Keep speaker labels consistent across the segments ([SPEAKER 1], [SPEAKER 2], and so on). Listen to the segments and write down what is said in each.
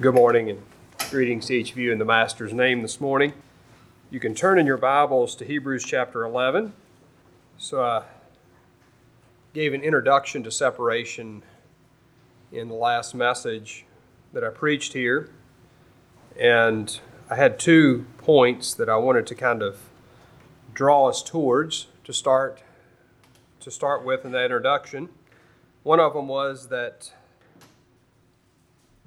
[SPEAKER 1] Good morning and greetings to each of you in the Master's name this morning. You can turn in your Bibles to Hebrews chapter 11. So I gave an introduction to separation in the last message that I preached here. And I had two points that I wanted to kind of draw us towards to start to start with in that introduction. One of them was that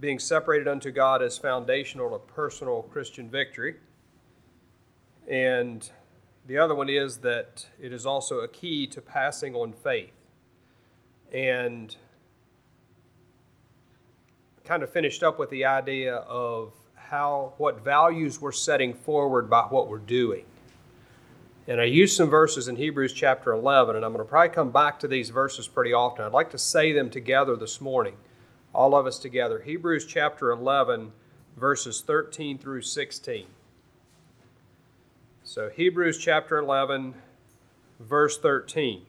[SPEAKER 1] being separated unto God is foundational to personal Christian victory. And the other one is that it is also a key to passing on faith. And kind of finished up with the idea of how what values we're setting forward by what we're doing. And I used some verses in Hebrews chapter 11, and I'm going to probably come back to these verses pretty often. I'd like to say them together this morning all of us together. Hebrews chapter 11, verses 13 through 16. So, Hebrews chapter 11, verse 13.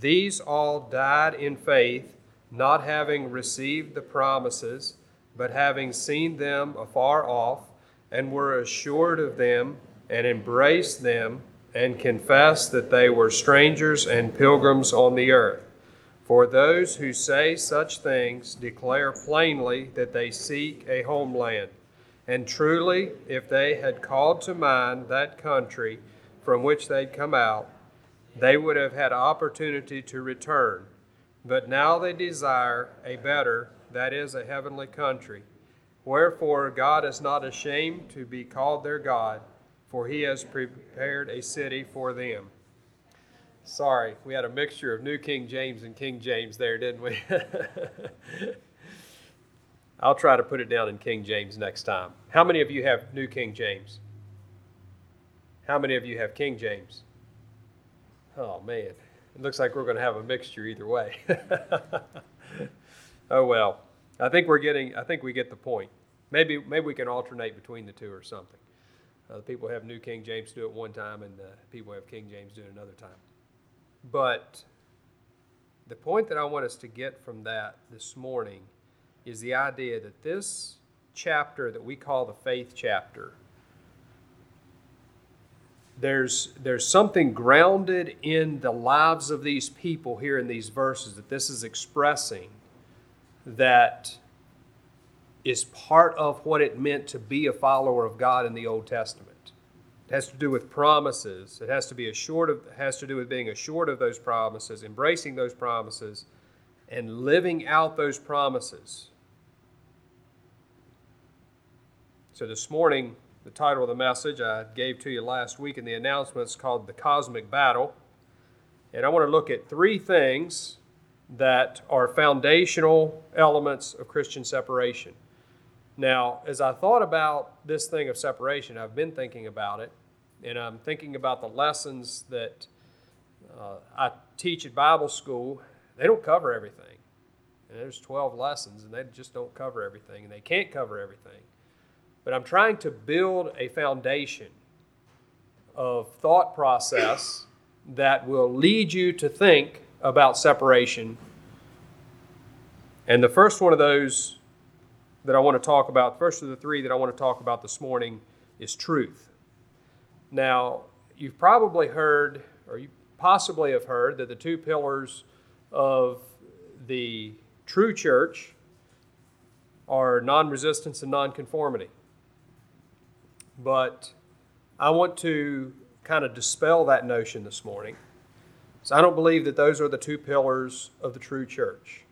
[SPEAKER 1] These all died in faith, not having received the promises, but having seen them afar off, and were assured of them, and embraced them, and confessed that they were strangers and pilgrims on the earth. For those who say such things declare plainly that they seek a homeland. And truly, if they had called to mind that country from which they'd come out, they would have had opportunity to return. But now they desire a better, that is, a heavenly country. Wherefore, God is not ashamed to be called their God, for he has prepared a city for them. Sorry, we had a mixture of New King James and King James there, didn't we? I'll try to put it down in King James next time. How many of you have New King James? How many of you have King James? Oh, man. It looks like we're going to have a mixture either way. oh, well. I think we're getting, I think we get the point. Maybe, maybe we can alternate between the two or something. Uh, people have New King James do it one time, and uh, people have King James do it another time. But the point that I want us to get from that this morning is the idea that this chapter that we call the faith chapter there's there's something grounded in the lives of these people here in these verses that this is expressing that is part of what it meant to be a follower of God in the Old Testament. It has to do with promises. It has to be assured of has to do with being assured of those promises, embracing those promises, and living out those promises. So this morning, the title of the message I gave to you last week in the announcements called The Cosmic Battle. And I want to look at three things that are foundational elements of Christian separation. Now, as I thought about this thing of separation, I've been thinking about it, and I'm thinking about the lessons that uh, I teach at Bible school. They don't cover everything. And there's 12 lessons, and they just don't cover everything, and they can't cover everything. But I'm trying to build a foundation of thought process that will lead you to think about separation. And the first one of those that I want to talk about, first of the three that I want to talk about this morning, is truth. Now, you've probably heard, or you possibly have heard, that the two pillars of the true church are non resistance and non conformity. But I want to kind of dispel that notion this morning. So I don't believe that those are the two pillars of the true church.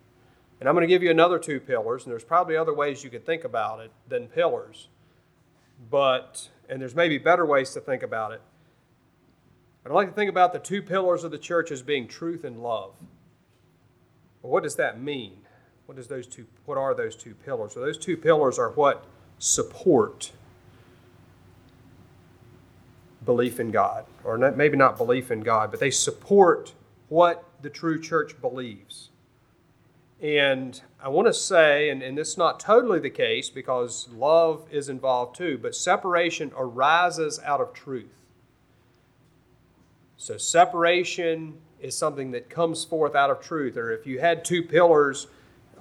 [SPEAKER 1] And I'm going to give you another two pillars, and there's probably other ways you could think about it than pillars. But, and there's maybe better ways to think about it. But I'd like to think about the two pillars of the church as being truth and love. Well, what does that mean? What does those two what are those two pillars? Well, those two pillars are what support belief in God. Or not, maybe not belief in God, but they support what the true church believes. And I want to say, and, and this is not totally the case because love is involved too, but separation arises out of truth. So separation is something that comes forth out of truth. Or if you had two pillars,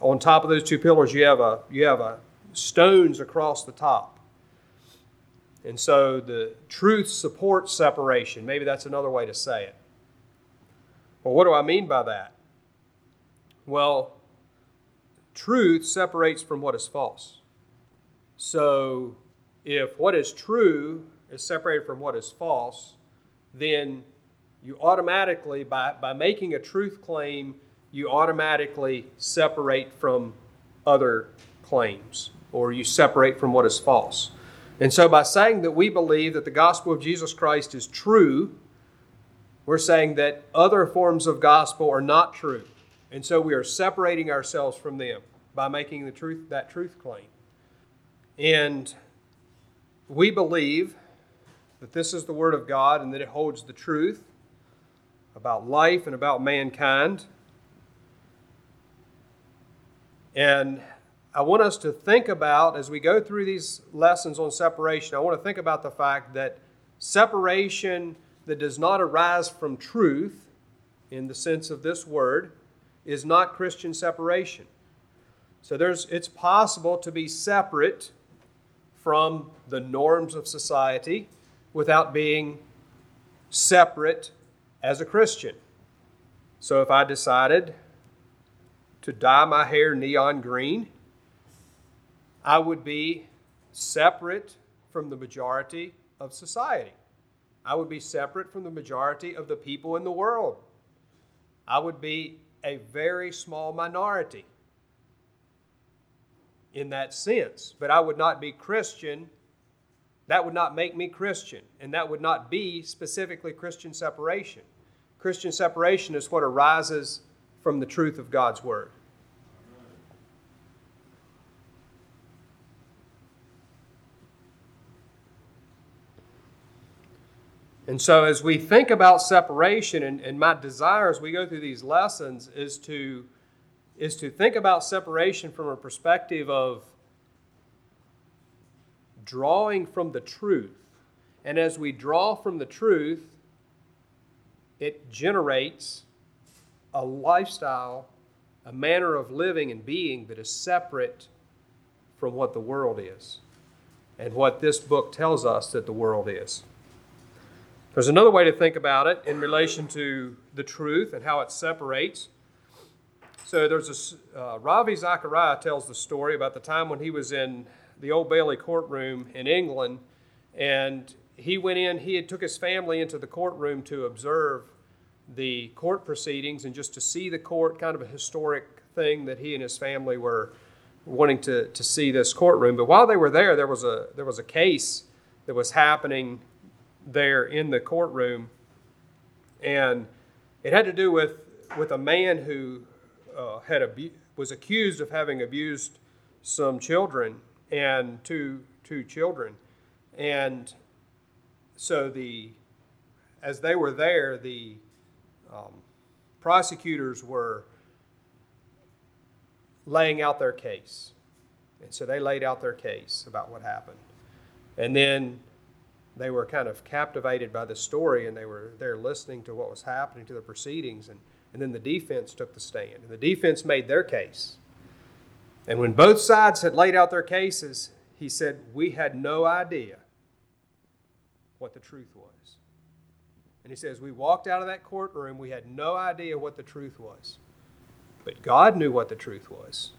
[SPEAKER 1] on top of those two pillars, you have a you have a stones across the top. And so the truth supports separation. Maybe that's another way to say it. Well, what do I mean by that? Well, truth separates from what is false. So if what is true is separated from what is false, then you automatically, by, by making a truth claim, you automatically separate from other claims or you separate from what is false. And so, by saying that we believe that the gospel of Jesus Christ is true, we're saying that other forms of gospel are not true. And so, we are separating ourselves from them by making the truth, that truth claim. And we believe that this is the Word of God and that it holds the truth about life and about mankind. And I want us to think about, as we go through these lessons on separation, I want to think about the fact that separation that does not arise from truth, in the sense of this word, is not Christian separation. So there's, it's possible to be separate from the norms of society without being separate as a Christian. So if I decided to dye my hair neon green, I would be separate from the majority of society. I would be separate from the majority of the people in the world. I would be a very small minority in that sense. But I would not be Christian. That would not make me Christian. And that would not be specifically Christian separation. Christian separation is what arises from the truth of God's Word. And so, as we think about separation, and, and my desire as we go through these lessons is to is to think about separation from a perspective of drawing from the truth. And as we draw from the truth, it generates a lifestyle, a manner of living and being that is separate from what the world is and what this book tells us that the world is. There's another way to think about it in relation to the truth and how it separates. So there's a uh, Ravi Zacharias tells the story about the time when he was in the Old Bailey courtroom in England, and he went in. He had took his family into the courtroom to observe the court proceedings and just to see the court, kind of a historic thing that he and his family were wanting to, to see this courtroom. But while they were there, there was a there was a case that was happening there in the courtroom, and it had to do with with a man who uh, had abu- was accused of having abused some children and two two children, and so the as they were there, the um, prosecutors were laying out their case, and so they laid out their case about what happened, and then they were kind of captivated by the story, and they were there listening to what was happening to the proceedings and and then the defense took the stand. And the defense made their case. And when both sides had laid out their cases, he said, We had no idea what the truth was. And he says, We walked out of that courtroom, we had no idea what the truth was. But God knew what the truth was.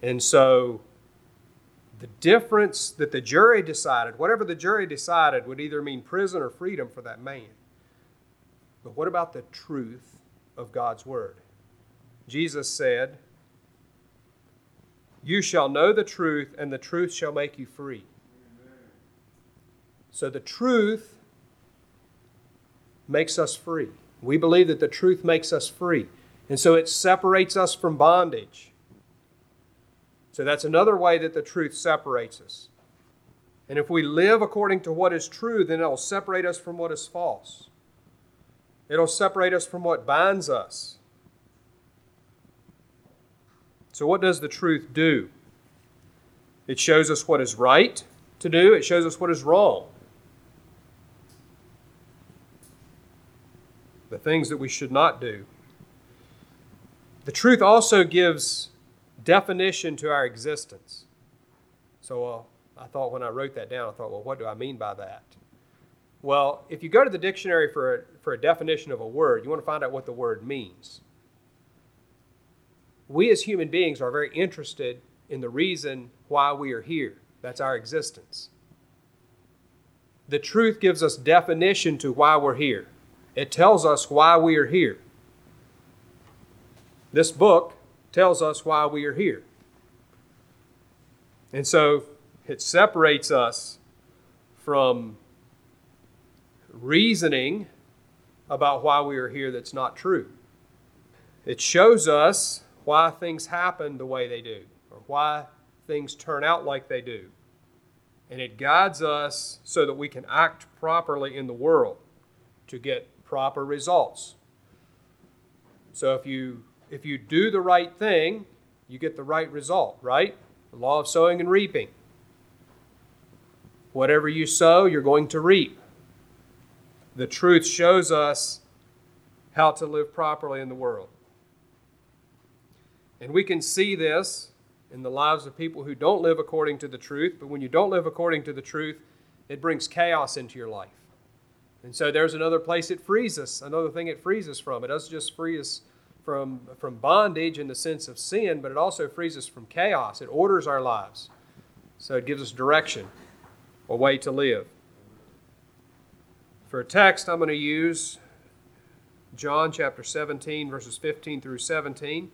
[SPEAKER 1] And so the difference that the jury decided, whatever the jury decided, would either mean prison or freedom for that man. But what about the truth of God's Word. Jesus said, You shall know the truth, and the truth shall make you free. So the truth makes us free. We believe that the truth makes us free. And so it separates us from bondage. So that's another way that the truth separates us. And if we live according to what is true, then it'll separate us from what is false. It'll separate us from what binds us. So, what does the truth do? It shows us what is right to do, it shows us what is wrong. The things that we should not do. The truth also gives definition to our existence. So uh, I thought when I wrote that down, I thought, well, what do I mean by that? Well, if you go to the dictionary for a, for a definition of a word, you want to find out what the word means. We as human beings are very interested in the reason why we are here. That's our existence. The truth gives us definition to why we're here. It tells us why we are here. This book tells us why we are here. And so it separates us from reasoning about why we are here that's not true. It shows us why things happen the way they do, or why things turn out like they do. And it guides us so that we can act properly in the world to get proper results. So if you if you do the right thing, you get the right result, right? The law of sowing and reaping. Whatever you sow, you're going to reap. The truth shows us how to live properly in the world. And we can see this in the lives of people who don't live according to the truth. But when you don't live according to the truth, it brings chaos into your life. And so there's another place it frees us, another thing it frees us from. It doesn't just free us from, from bondage in the sense of sin, but it also frees us from chaos. It orders our lives. So it gives us direction, a way to live. For a text, I'm going to use John chapter 17, verses 15 through 17.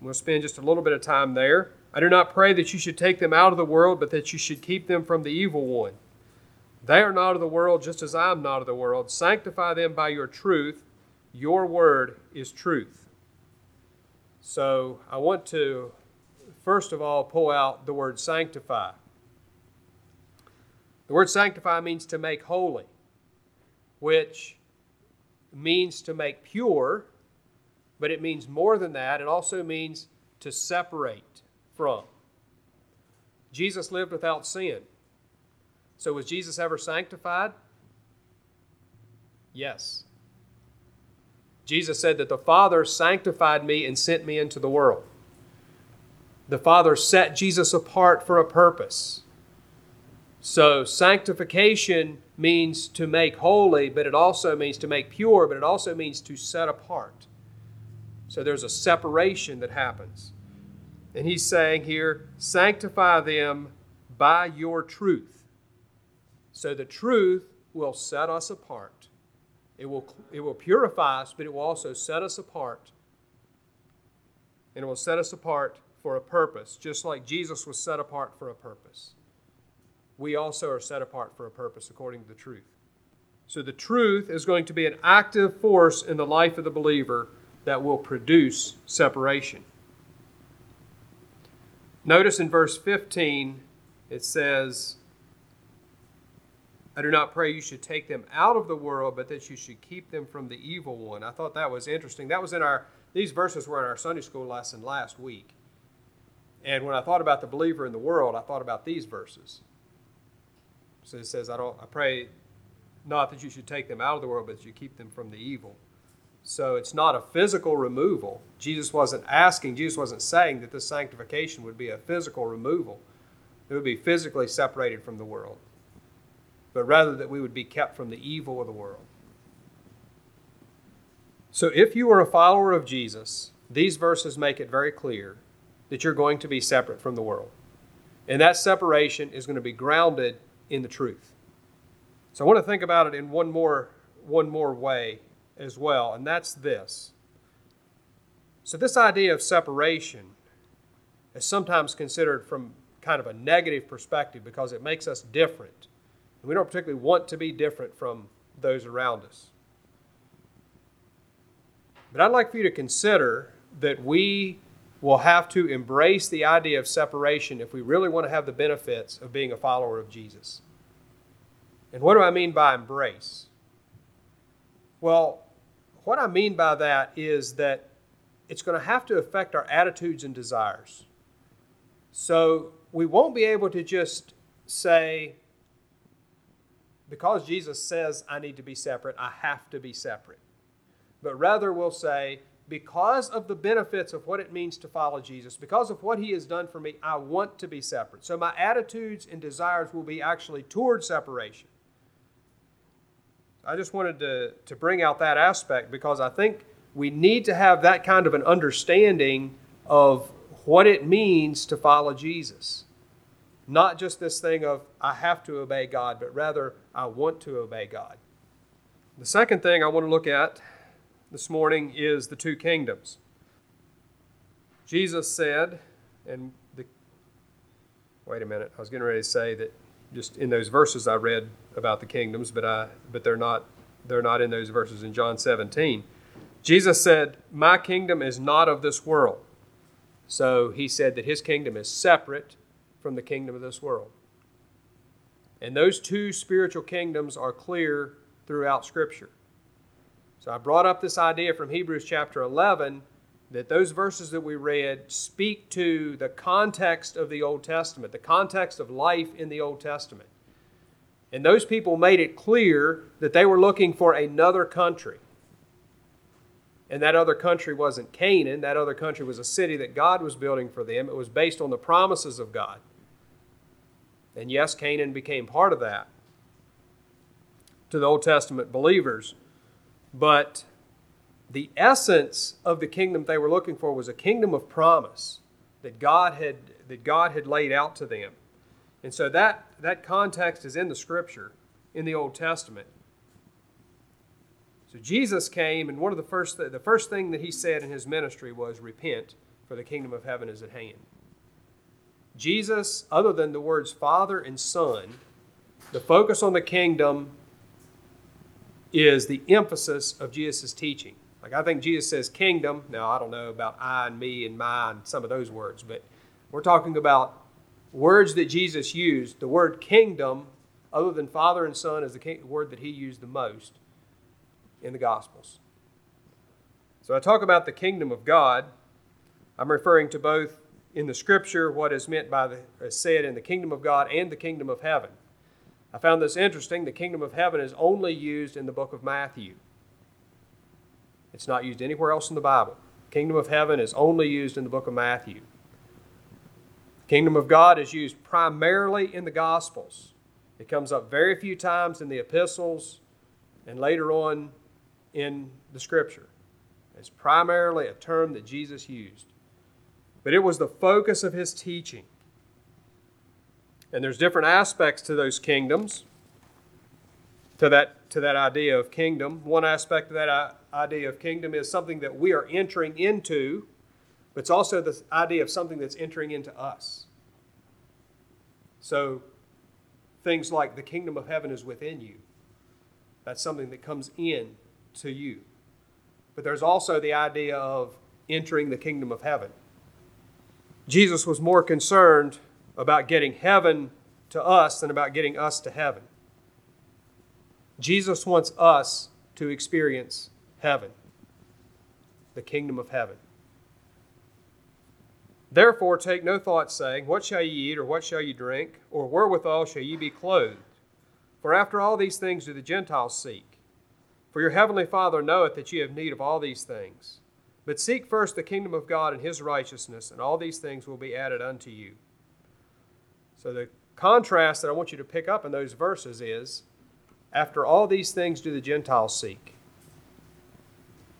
[SPEAKER 1] We'll spend just a little bit of time there. I do not pray that you should take them out of the world, but that you should keep them from the evil one. They are not of the world, just as I am not of the world. Sanctify them by your truth. Your word is truth. So I want to, first of all, pull out the word sanctify. The word sanctify means to make holy, which means to make pure but it means more than that. It also means to separate from. Jesus lived without sin. So was Jesus ever sanctified? Yes. Jesus said that the Father sanctified me and sent me into the world. The Father set Jesus apart for a purpose. So, sanctification means to make holy, but it also means to make pure, but it also means to set apart. So there's a separation that happens. And he's saying here, sanctify them by your truth. So the truth will set us apart. It will, it will purify us, but it will also set us apart. And it will set us apart for a purpose, just like Jesus was set apart for a purpose. We also are set apart for a purpose according to the truth. So the truth is going to be an active force in the life of the believer that will produce separation. Notice in verse 15, it says, I do not pray you should take them out of the world, but that you should keep them from the evil one. I thought that was interesting. That was in our, these verses were in our Sunday school lesson last week. And when I thought about the believer in the world, I thought about these verses. So it says, I don't, I pray not that you should take them out of the world, but that you keep them from the evil. So it's not a physical removal. Jesus wasn't asking, Jesus wasn't saying that this sanctification would be a physical removal. It would be physically separated from the world, but rather that we would be kept from the evil of the world. So if you are a follower of Jesus, these verses make it very clear that you're going to be separate from the world. And that separation is going to be grounded in the truth. So I want to think about it in one more, one more way as well, and that's this. So, this idea of separation is sometimes considered from kind of a negative perspective because it makes us different. And we don't particularly want to be different from those around us. But I'd like for you to consider that we will have to embrace the idea of separation if we really want to have the benefits of being a follower of Jesus. And what do I mean by embrace? Well, what I mean by that is that it's going to have to affect our attitudes and desires. So we won't be able to just say, because Jesus says I need to be separate, I have to be separate. But rather, we'll say, because of the benefits of what it means to follow Jesus, because of what he has done for me, I want to be separate. So my attitudes and desires will be actually toward separation. I just wanted to, to bring out that aspect because I think we need to have that kind of an understanding of what it means to follow Jesus. Not just this thing of, I have to obey God, but rather, I want to obey God. The second thing I want to look at this morning is the two kingdoms. Jesus said, and the, wait a minute, I was getting ready to say that just in those verses I read about the kingdoms, but I but they're not they're not in those verses in John 17. Jesus said, "My kingdom is not of this world." So he said that his kingdom is separate from the kingdom of this world. And those two spiritual kingdoms are clear throughout Scripture. So I brought up this idea from Hebrews chapter 11 that those verses that we read speak to the context of the Old Testament, the context of life in the Old Testament. And those people made it clear that they were looking for another country. And that other country wasn't Canaan, that other country was a city that God was building for them. It was based on the promises of God. And yes, Canaan became part of that to the Old Testament believers. But the essence of the kingdom they were looking for was a kingdom of promise that God had, that God had laid out to them. And so that, that context is in the scripture in the Old Testament. So Jesus came, and one of the first, th- the first thing that he said in his ministry was, Repent, for the kingdom of heaven is at hand. Jesus, other than the words Father and Son, the focus on the kingdom is the emphasis of Jesus' teaching. Like I think Jesus says kingdom. Now I don't know about I and me and and some of those words, but we're talking about words that Jesus used. The word kingdom, other than Father and Son, is the word that he used the most in the Gospels. So I talk about the kingdom of God. I'm referring to both in the scripture what is meant by the said in the kingdom of God and the kingdom of heaven. I found this interesting. The kingdom of heaven is only used in the book of Matthew. It's not used anywhere else in the Bible. Kingdom of heaven is only used in the book of Matthew. Kingdom of God is used primarily in the Gospels. It comes up very few times in the epistles and later on in the Scripture. It's primarily a term that Jesus used. But it was the focus of his teaching. And there's different aspects to those kingdoms, to that, to that idea of kingdom. One aspect of that idea of kingdom is something that we are entering into, but it's also the idea of something that's entering into us. So things like the kingdom of heaven is within you. That's something that comes in to you. But there's also the idea of entering the kingdom of heaven. Jesus was more concerned about getting heaven to us than about getting us to heaven. Jesus wants us to experience heaven, the kingdom of heaven. Therefore, take no thought, saying, What shall ye eat, or what shall ye drink, or wherewithal shall ye be clothed? For after all these things do the Gentiles seek. For your heavenly Father knoweth that ye have need of all these things. But seek first the kingdom of God and his righteousness, and all these things will be added unto you. So, the contrast that I want you to pick up in those verses is after all these things do the Gentiles seek.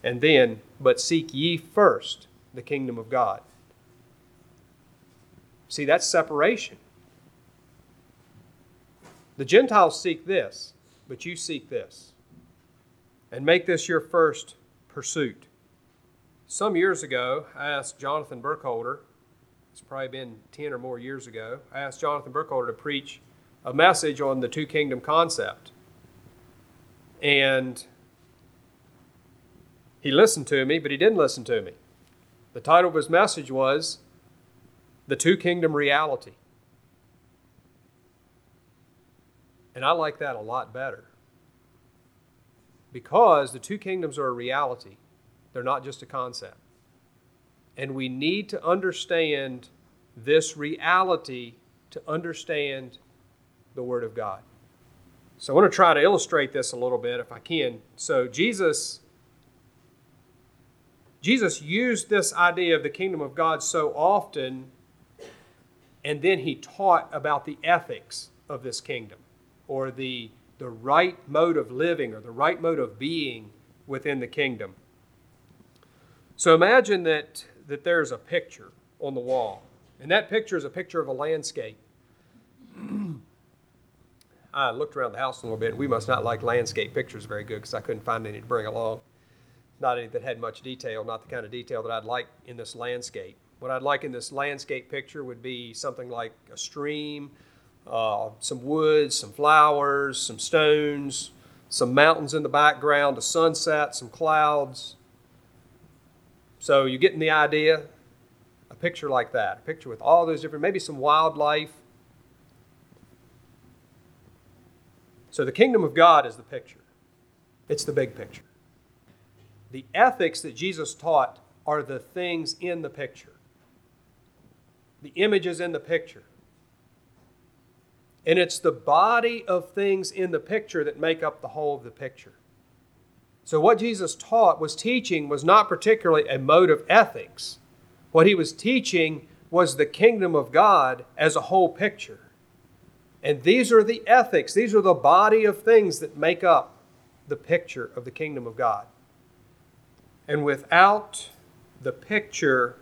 [SPEAKER 1] And then, but seek ye first the kingdom of God. See, that's separation. The Gentiles seek this, but you seek this. And make this your first pursuit. Some years ago, I asked Jonathan Burkholder it's probably been 10 or more years ago, I asked Jonathan Burkholder to preach a message on the two kingdom concept. And he listened to me, but he didn't listen to me. The title of his message was The Two Kingdom Reality. And I like that a lot better. Because the two kingdoms are a reality, they're not just a concept. And we need to understand this reality to understand the Word of God. So I want to try to illustrate this a little bit if I can. So Jesus Jesus used this idea of the kingdom of God so often, and then he taught about the ethics of this kingdom or the, the right mode of living or the right mode of being within the kingdom. So imagine that, that there's a picture on the wall, and that picture is a picture of a landscape. I looked around the house a little bit. We must not like landscape pictures very good because I couldn't find any to bring along. Not any that had much detail, not the kind of detail that I'd like in this landscape. What I'd like in this landscape picture would be something like a stream, uh, some woods, some flowers, some stones, some mountains in the background, a sunset, some clouds. So you're getting the idea? A picture like that, a picture with all those different, maybe some wildlife, So the kingdom of God is the picture, it's the big picture. The ethics that Jesus taught are the things in the picture, the images in the picture. And it's the body of things in the picture that make up the whole of the picture. So, what Jesus taught was teaching was not particularly a mode of ethics. What he was teaching was the kingdom of God as a whole picture. And these are the ethics, these are the body of things that make up the picture of the kingdom of God. And without the picture,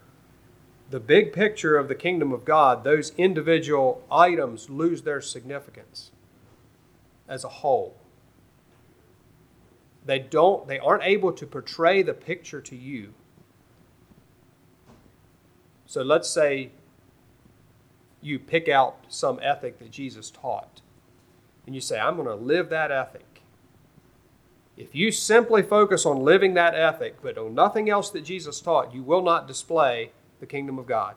[SPEAKER 1] the big picture of the kingdom of God, those individual items lose their significance as a whole. They don't they aren't able to portray the picture to you. So let's say you pick out some ethic that Jesus taught and you say, I'm going to live that ethic. If you simply focus on living that ethic, but on nothing else that Jesus taught, you will not display the kingdom of God.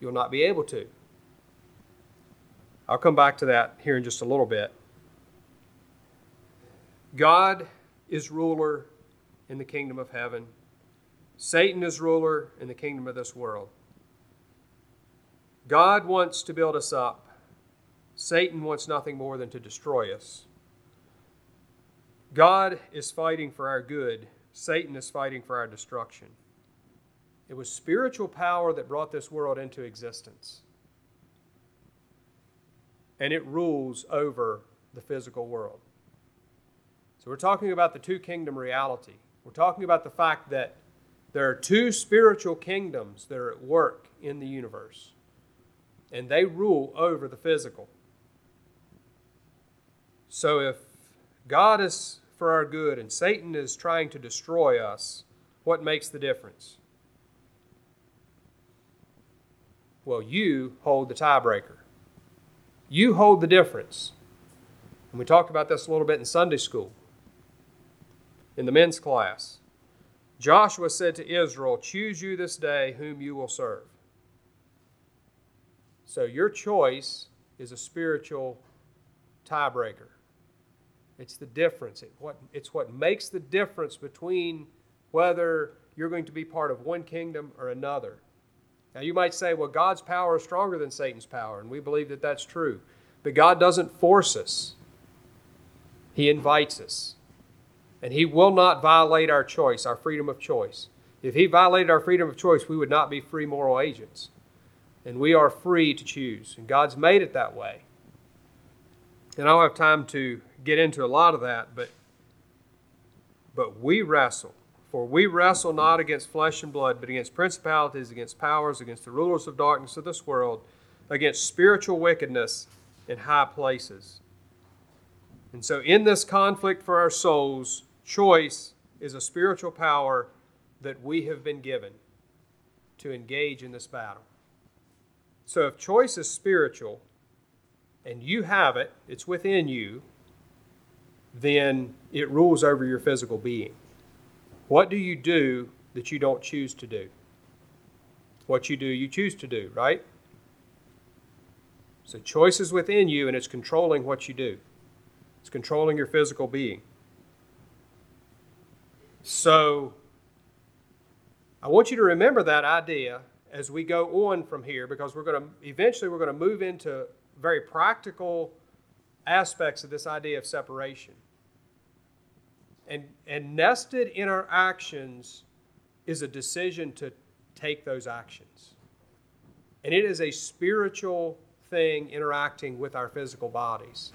[SPEAKER 1] You'll not be able to. I'll come back to that here in just a little bit. God is ruler in the kingdom of heaven. Satan is ruler in the kingdom of this world. God wants to build us up. Satan wants nothing more than to destroy us. God is fighting for our good. Satan is fighting for our destruction. It was spiritual power that brought this world into existence. And it rules over the physical world. So we're talking about the two kingdom reality. We're talking about the fact that there are two spiritual kingdoms that are at work in the universe and they rule over the physical. So if God is for our good and Satan is trying to destroy us, what makes the difference? Well, you hold the tiebreaker. You hold the difference. And we talked about this a little bit in Sunday school, in the men's class. Joshua said to Israel, Choose you this day whom you will serve. So your choice is a spiritual tiebreaker. It's the difference. It, what, it's what makes the difference between whether you're going to be part of one kingdom or another. Now, you might say, well, God's power is stronger than Satan's power, and we believe that that's true. But God doesn't force us, He invites us. And He will not violate our choice, our freedom of choice. If He violated our freedom of choice, we would not be free moral agents and we are free to choose. And God's made it that way. And I don't have time to get into a lot of that, but but we wrestle. For we wrestle not against flesh and blood, but against principalities, against powers, against the rulers of darkness of this world, against spiritual wickedness in high places. And so, in this conflict for our souls, choice is a spiritual power that we have been given to engage in this battle. So if choice is spiritual and you have it, it's within you, then it rules over your physical being. What do you do that you don't choose to do? What you do, you choose to do, right? So choice is within you and it's controlling what you do. It's controlling your physical being. So I want you to remember that idea as we go on from here because we're going to eventually we're going to move into very practical aspects of this idea of separation. And, and nested in our actions is a decision to take those actions. And it is a spiritual thing interacting with our physical bodies.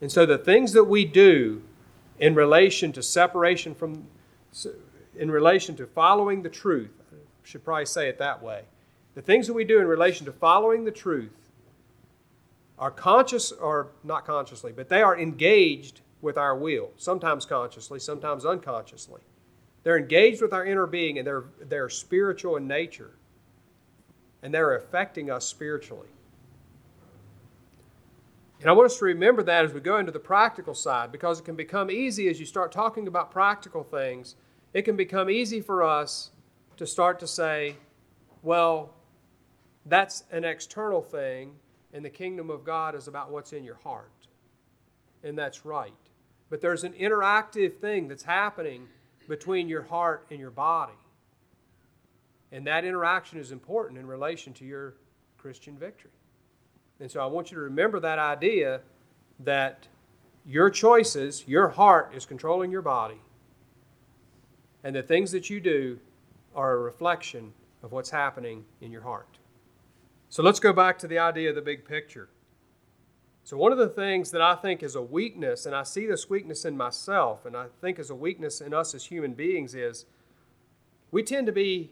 [SPEAKER 1] And so the things that we do in relation to separation from, in relation to following the truth, I should probably say it that way. The things that we do in relation to following the truth are conscious, or not consciously, but they are engaged with our will, sometimes consciously, sometimes unconsciously. They're engaged with our inner being and they're, they're spiritual in nature. And they're affecting us spiritually. And I want us to remember that as we go into the practical side because it can become easy as you start talking about practical things. It can become easy for us to start to say, well, that's an external thing, and the kingdom of God is about what's in your heart. And that's right. But there's an interactive thing that's happening between your heart and your body. And that interaction is important in relation to your Christian victory. And so I want you to remember that idea that your choices, your heart is controlling your body. And the things that you do are a reflection of what's happening in your heart. So let's go back to the idea of the big picture. So, one of the things that I think is a weakness, and I see this weakness in myself, and I think is a weakness in us as human beings, is we tend to be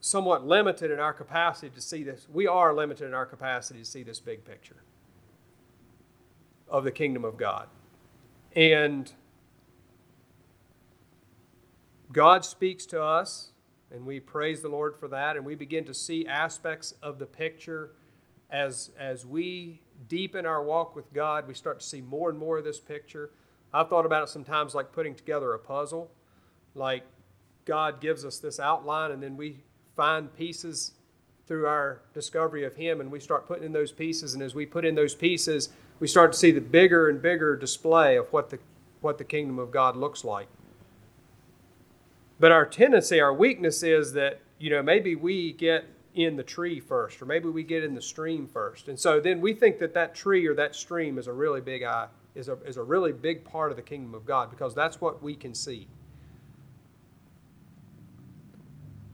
[SPEAKER 1] somewhat limited in our capacity to see this. We are limited in our capacity to see this big picture of the kingdom of God. And God speaks to us, and we praise the Lord for that, and we begin to see aspects of the picture as, as we deepen our walk with God, we start to see more and more of this picture. I've thought about it sometimes like putting together a puzzle. Like God gives us this outline, and then we find pieces through our discovery of Him, and we start putting in those pieces. And as we put in those pieces, we start to see the bigger and bigger display of what the, what the kingdom of God looks like. But our tendency, our weakness is that, you know, maybe we get in the tree first, or maybe we get in the stream first. And so then we think that that tree or that stream is a really big eye, is a, is a really big part of the kingdom of God because that's what we can see.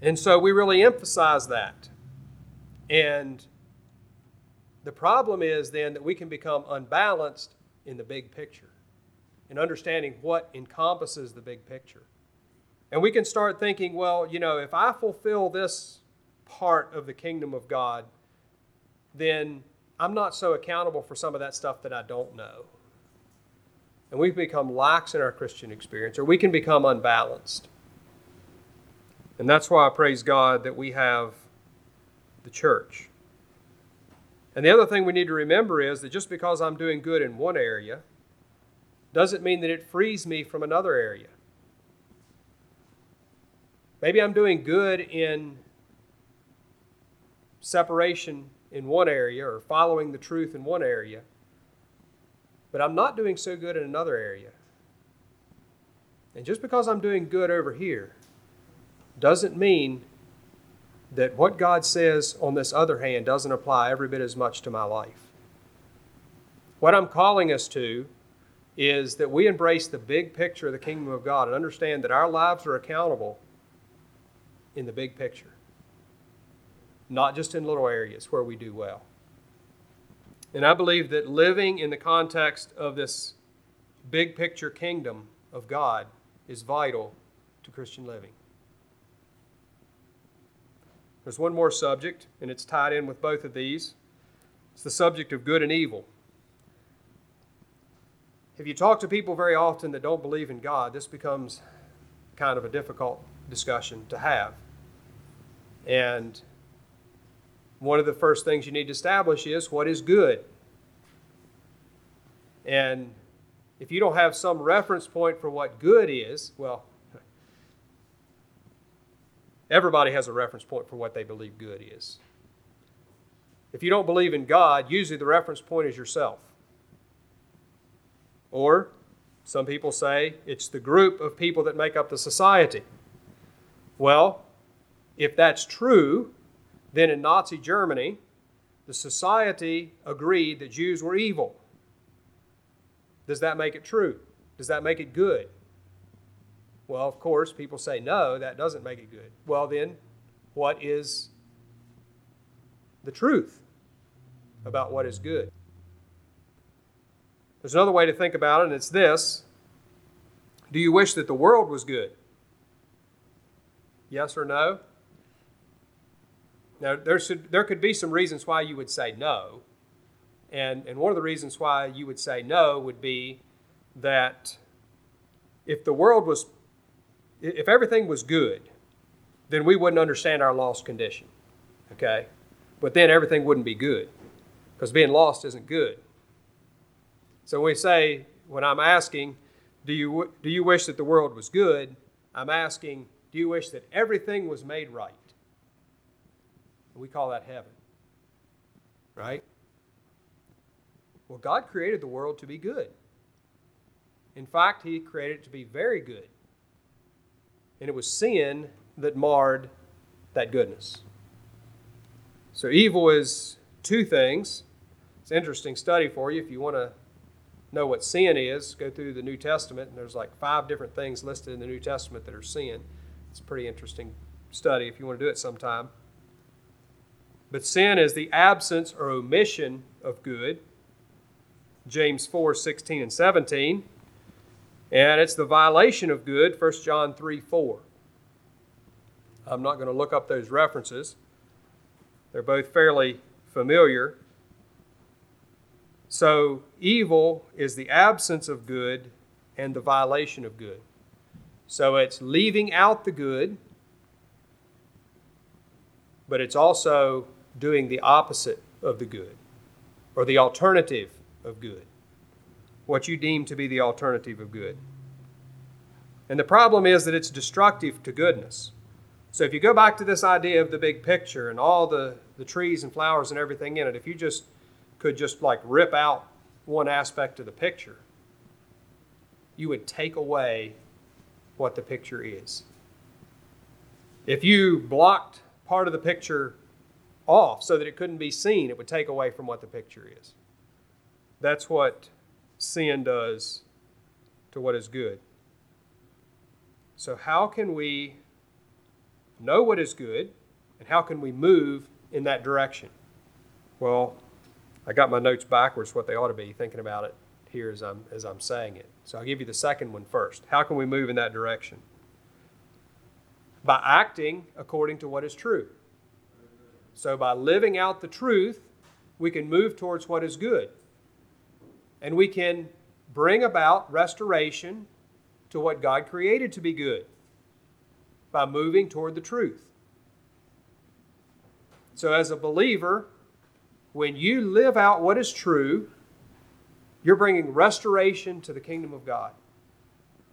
[SPEAKER 1] And so we really emphasize that. And the problem is then that we can become unbalanced in the big picture and understanding what encompasses the big picture. And we can start thinking, well, you know, if I fulfill this part of the kingdom of God, then I'm not so accountable for some of that stuff that I don't know. And we become lax in our Christian experience, or we can become unbalanced. And that's why I praise God that we have the church. And the other thing we need to remember is that just because I'm doing good in one area doesn't mean that it frees me from another area. Maybe I'm doing good in separation in one area or following the truth in one area, but I'm not doing so good in another area. And just because I'm doing good over here doesn't mean that what God says on this other hand doesn't apply every bit as much to my life. What I'm calling us to is that we embrace the big picture of the kingdom of God and understand that our lives are accountable in the big picture not just in little areas where we do well. And I believe that living in the context of this big picture kingdom of God is vital to Christian living. There's one more subject, and it's tied in with both of these. It's the subject of good and evil. If you talk to people very often that don't believe in God, this becomes kind of a difficult discussion to have. And one of the first things you need to establish is what is good. And if you don't have some reference point for what good is, well, everybody has a reference point for what they believe good is. If you don't believe in God, usually the reference point is yourself. Or some people say it's the group of people that make up the society. Well, if that's true, then in Nazi Germany, the society agreed that Jews were evil. Does that make it true? Does that make it good? Well, of course, people say, no, that doesn't make it good. Well, then, what is the truth about what is good? There's another way to think about it, and it's this Do you wish that the world was good? Yes or no? Now, there, should, there could be some reasons why you would say no. And, and one of the reasons why you would say no would be that if the world was, if everything was good, then we wouldn't understand our lost condition. Okay? But then everything wouldn't be good because being lost isn't good. So when we say, when I'm asking, do you, do you wish that the world was good? I'm asking, do you wish that everything was made right? We call that heaven. Right? Well, God created the world to be good. In fact, He created it to be very good. And it was sin that marred that goodness. So, evil is two things. It's an interesting study for you. If you want to know what sin is, go through the New Testament, and there's like five different things listed in the New Testament that are sin. It's a pretty interesting study if you want to do it sometime. But sin is the absence or omission of good. James 4 16 and 17. And it's the violation of good, 1 John 3 4. I'm not going to look up those references, they're both fairly familiar. So, evil is the absence of good and the violation of good. So, it's leaving out the good, but it's also doing the opposite of the good or the alternative of good what you deem to be the alternative of good. And the problem is that it's destructive to goodness. So if you go back to this idea of the big picture and all the, the trees and flowers and everything in it, if you just could just like rip out one aspect of the picture, you would take away what the picture is. If you blocked part of the picture off so that it couldn't be seen, it would take away from what the picture is. That's what sin does to what is good. So, how can we know what is good and how can we move in that direction? Well, I got my notes backwards, what they ought to be, thinking about it here as I'm, as I'm saying it. So, I'll give you the second one first. How can we move in that direction? By acting according to what is true. So, by living out the truth, we can move towards what is good and we can bring about restoration to what God created to be good by moving toward the truth. So, as a believer, when you live out what is true, you're bringing restoration to the kingdom of God.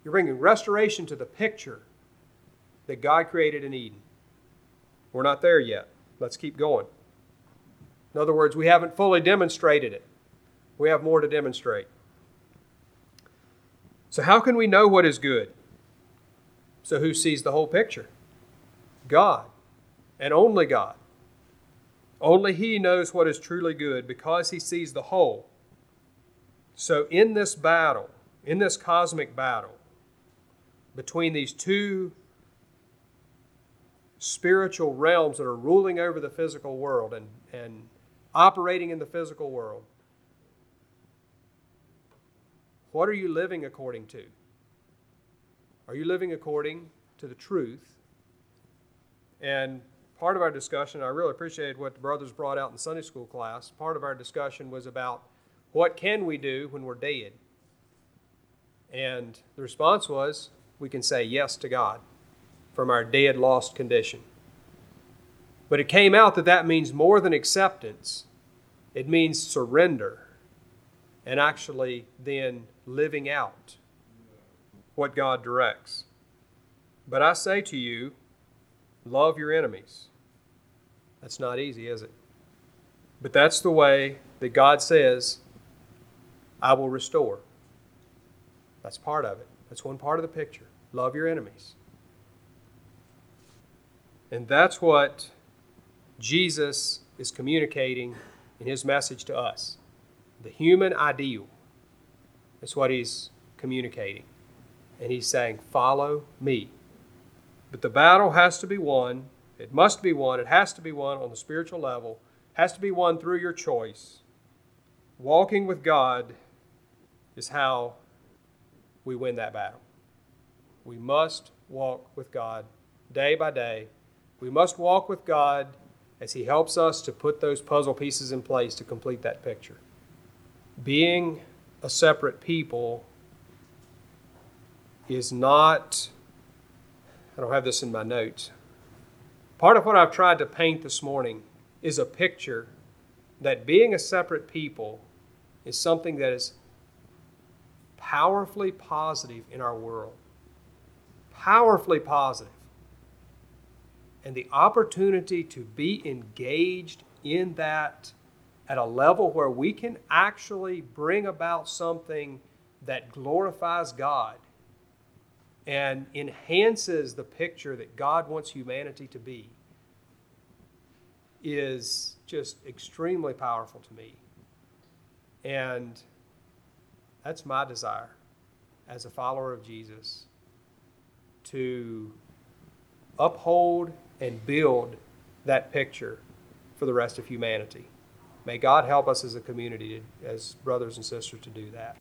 [SPEAKER 1] You're bringing restoration to the picture that God created in Eden. We're not there yet. Let's keep going. In other words, we haven't fully demonstrated it. We have more to demonstrate. So, how can we know what is good? So, who sees the whole picture? God, and only God. Only He knows what is truly good because He sees the whole. So, in this battle, in this cosmic battle between these two spiritual realms that are ruling over the physical world and, and operating in the physical world, what are you living according to? Are you living according to the truth? And part of our discussion, I really appreciated what the brothers brought out in Sunday school class. Part of our discussion was about what can we do when we're dead? And the response was we can say yes to God from our dead, lost condition. But it came out that that means more than acceptance, it means surrender and actually then living out what God directs. But I say to you, love your enemies. That's not easy, is it? But that's the way that God says, I will restore. That's part of it. That's one part of the picture. Love your enemies. And that's what Jesus is communicating in his message to us the human ideal. That's what he's communicating. and he's saying, Follow me. But the battle has to be won. It must be won. It has to be won on the spiritual level. It has to be won through your choice. Walking with God is how we win that battle. We must walk with God day by day. We must walk with God as He helps us to put those puzzle pieces in place to complete that picture. Being a separate people is not, I don't have this in my notes. Part of what I've tried to paint this morning is a picture that being a separate people is something that is powerfully positive in our world. Powerfully positive. And the opportunity to be engaged in that at a level where we can actually bring about something that glorifies God and enhances the picture that God wants humanity to be is just extremely powerful to me. And that's my desire as a follower of Jesus to uphold and build that picture for the rest of humanity. May God help us as a community, as brothers and sisters, to do that.